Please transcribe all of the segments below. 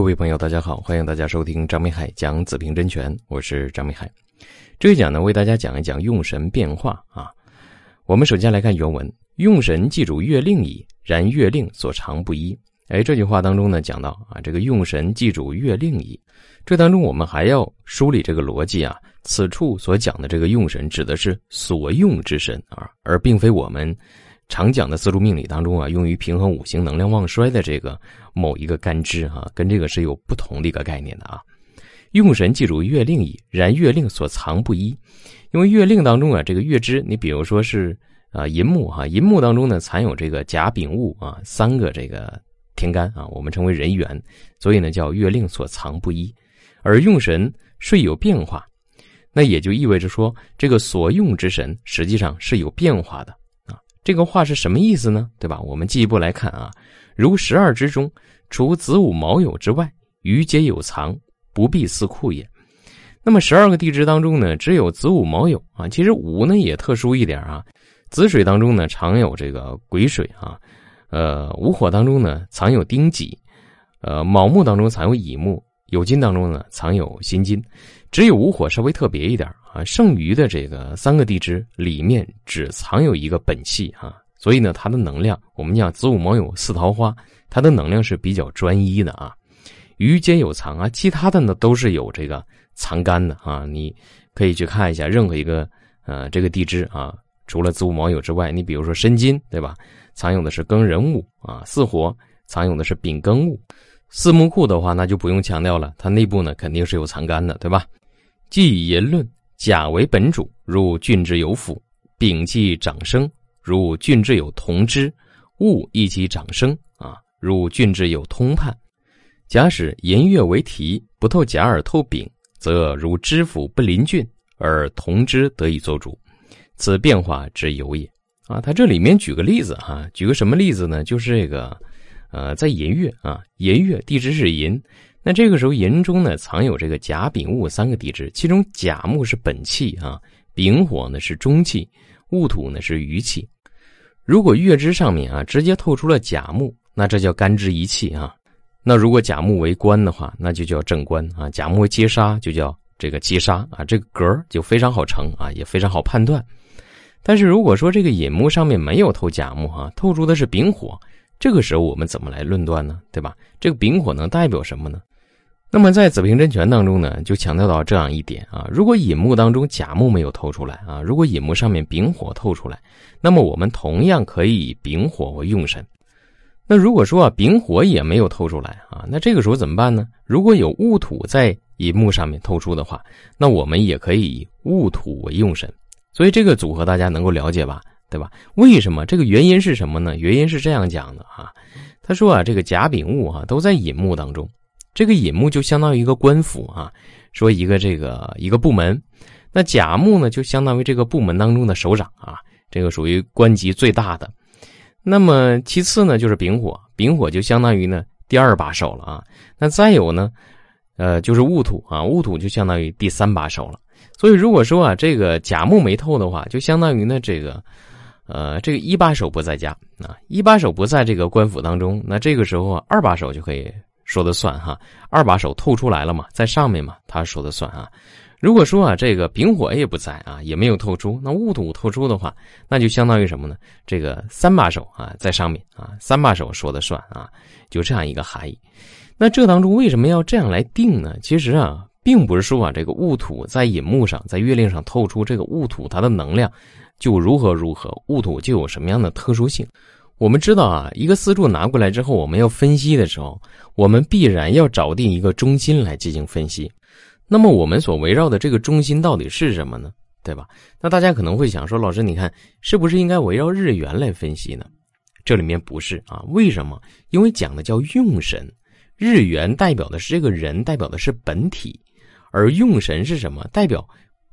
各位朋友，大家好，欢迎大家收听张明海讲子平真诠，我是张明海。这一讲呢，为大家讲一讲用神变化啊。我们首先来看原文：“用神记主月令矣，然月令所长不一。”哎，这句话当中呢，讲到啊，这个用神记主月令矣。这当中我们还要梳理这个逻辑啊。此处所讲的这个用神，指的是所用之神啊，而并非我们。常讲的四柱命理当中啊，用于平衡五行能量旺衰的这个某一个干支啊，跟这个是有不同的一个概念的啊。用神记住月令矣，然月令所藏不一，因为月令当中啊，这个月支，你比如说是啊寅木哈，寅木当中呢藏有这个甲丙戊啊三个这个天干啊，我们称为人元，所以呢叫月令所藏不一。而用神是有变化，那也就意味着说，这个所用之神实际上是有变化的。这个话是什么意思呢？对吧？我们进一步来看啊，如十二之中，除子午卯酉之外，余皆有藏，不必四库也。那么十二个地支当中呢，只有子午卯酉啊，其实午呢也特殊一点啊。子水当中呢常有这个癸水啊，呃，午火当中呢藏有丁己，呃，卯木当中藏有乙木，酉金当中呢藏有辛金，只有午火稍微特别一点。啊，剩余的这个三个地支里面只藏有一个本气啊，所以呢，它的能量我们讲子午卯酉四桃花，它的能量是比较专一的啊。余皆有藏啊，其他的呢都是有这个藏干的啊。你可以去看一下任何一个呃这个地支啊，除了子午卯酉之外，你比如说申金对吧，藏有的是庚壬午啊，巳火藏有的是丙庚戊，四木库的话那就不用强调了，它内部呢肯定是有藏干的对吧？即言论。甲为本主，如郡之有府；丙即长生，如郡之有同之；戊亦其长生啊，如郡之有通判。假使言月为题，不透甲而透丙，则如知府不临郡，而同之得以做主，此变化之有也。啊，他这里面举个例子哈，举个什么例子呢？就是这个，呃，在寅月啊，寅月地支是寅。那这个时候，寅中呢藏有这个甲、丙、戊三个地支，其中甲木是本气啊，丙火呢是中气，戊土呢是余气。如果月支上面啊直接透出了甲木，那这叫干支一气啊。那如果甲木为官的话，那就叫正官啊。甲木为接杀，就叫这个接杀啊。这个格就非常好成啊，也非常好判断。但是如果说这个寅木上面没有透甲木哈，透出的是丙火，这个时候我们怎么来论断呢？对吧？这个丙火能代表什么呢？那么在子平真诠当中呢，就强调到这样一点啊：如果寅木当中甲木没有透出来啊，如果寅木上面丙火透出来，那么我们同样可以丙火为用神。那如果说啊丙火也没有透出来啊，那这个时候怎么办呢？如果有戊土在乙木上面透出的话，那我们也可以以戊土为用神。所以这个组合大家能够了解吧？对吧？为什么？这个原因是什么呢？原因是这样讲的啊，他说啊，这个甲丙戊啊都在寅木当中。这个寅木就相当于一个官府啊，说一个这个一个部门，那甲木呢就相当于这个部门当中的首长啊，这个属于官级最大的。那么其次呢就是丙火，丙火就相当于呢第二把手了啊。那再有呢，呃就是戊土啊，戊土就相当于第三把手了。所以如果说啊这个甲木没透的话，就相当于呢这个，呃这个一把手不在家啊，一把手不在这个官府当中，那这个时候啊二把手就可以。说的算哈，二把手透出来了嘛，在上面嘛，他说的算啊。如果说啊，这个丙火也不在啊，也没有透出，那戊土透出的话，那就相当于什么呢？这个三把手啊，在上面啊，三把手说的算啊，就这样一个含义。那这当中为什么要这样来定呢？其实啊，并不是说啊，这个戊土在寅木上，在月令上透出这个戊土，它的能量就如何如何，戊土就有什么样的特殊性。我们知道啊，一个四柱拿过来之后，我们要分析的时候，我们必然要找定一个中心来进行分析。那么我们所围绕的这个中心到底是什么呢？对吧？那大家可能会想说，老师，你看是不是应该围绕日元来分析呢？这里面不是啊，为什么？因为讲的叫用神，日元代表的是这个人，代表的是本体，而用神是什么？代表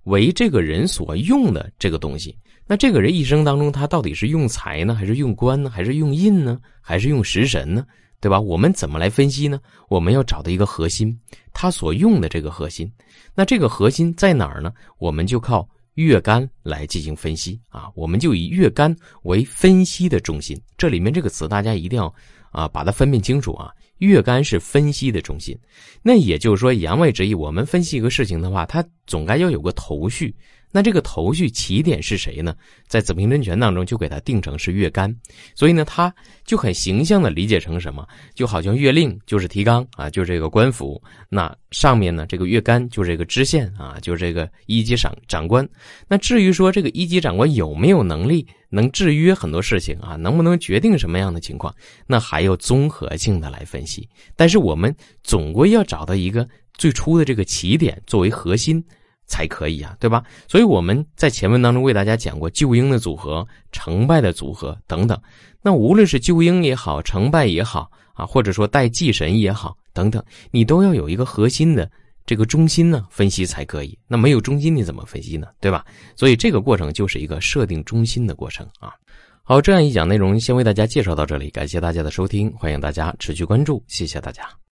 为这个人所用的这个东西。那这个人一生当中，他到底是用财呢，还是用官呢，还是用印呢，还是用食神呢？对吧？我们怎么来分析呢？我们要找到一个核心，他所用的这个核心。那这个核心在哪儿呢？我们就靠月干来进行分析啊！我们就以月干为分析的中心。这里面这个词大家一定要啊把它分辨清楚啊！月干是分析的中心。那也就是说，言外之意，我们分析一个事情的话，它总该要有个头绪。那这个头绪起点是谁呢？在子平真诠当中就给它定成是月干，所以呢，它就很形象的理解成什么？就好像月令就是提纲啊，就是这个官府，那上面呢这个月干就是这个知县啊，就是这个一级长长官。那至于说这个一级长官有没有能力能制约很多事情啊，能不能决定什么样的情况，那还要综合性的来分析。但是我们总归要找到一个最初的这个起点作为核心。才可以啊，对吧？所以我们在前文当中为大家讲过救鹰的组合、成败的组合等等。那无论是救鹰也好，成败也好啊，或者说带祭神也好等等，你都要有一个核心的这个中心呢，分析才可以。那没有中心你怎么分析呢？对吧？所以这个过程就是一个设定中心的过程啊。好，这样一讲内容先为大家介绍到这里，感谢大家的收听，欢迎大家持续关注，谢谢大家。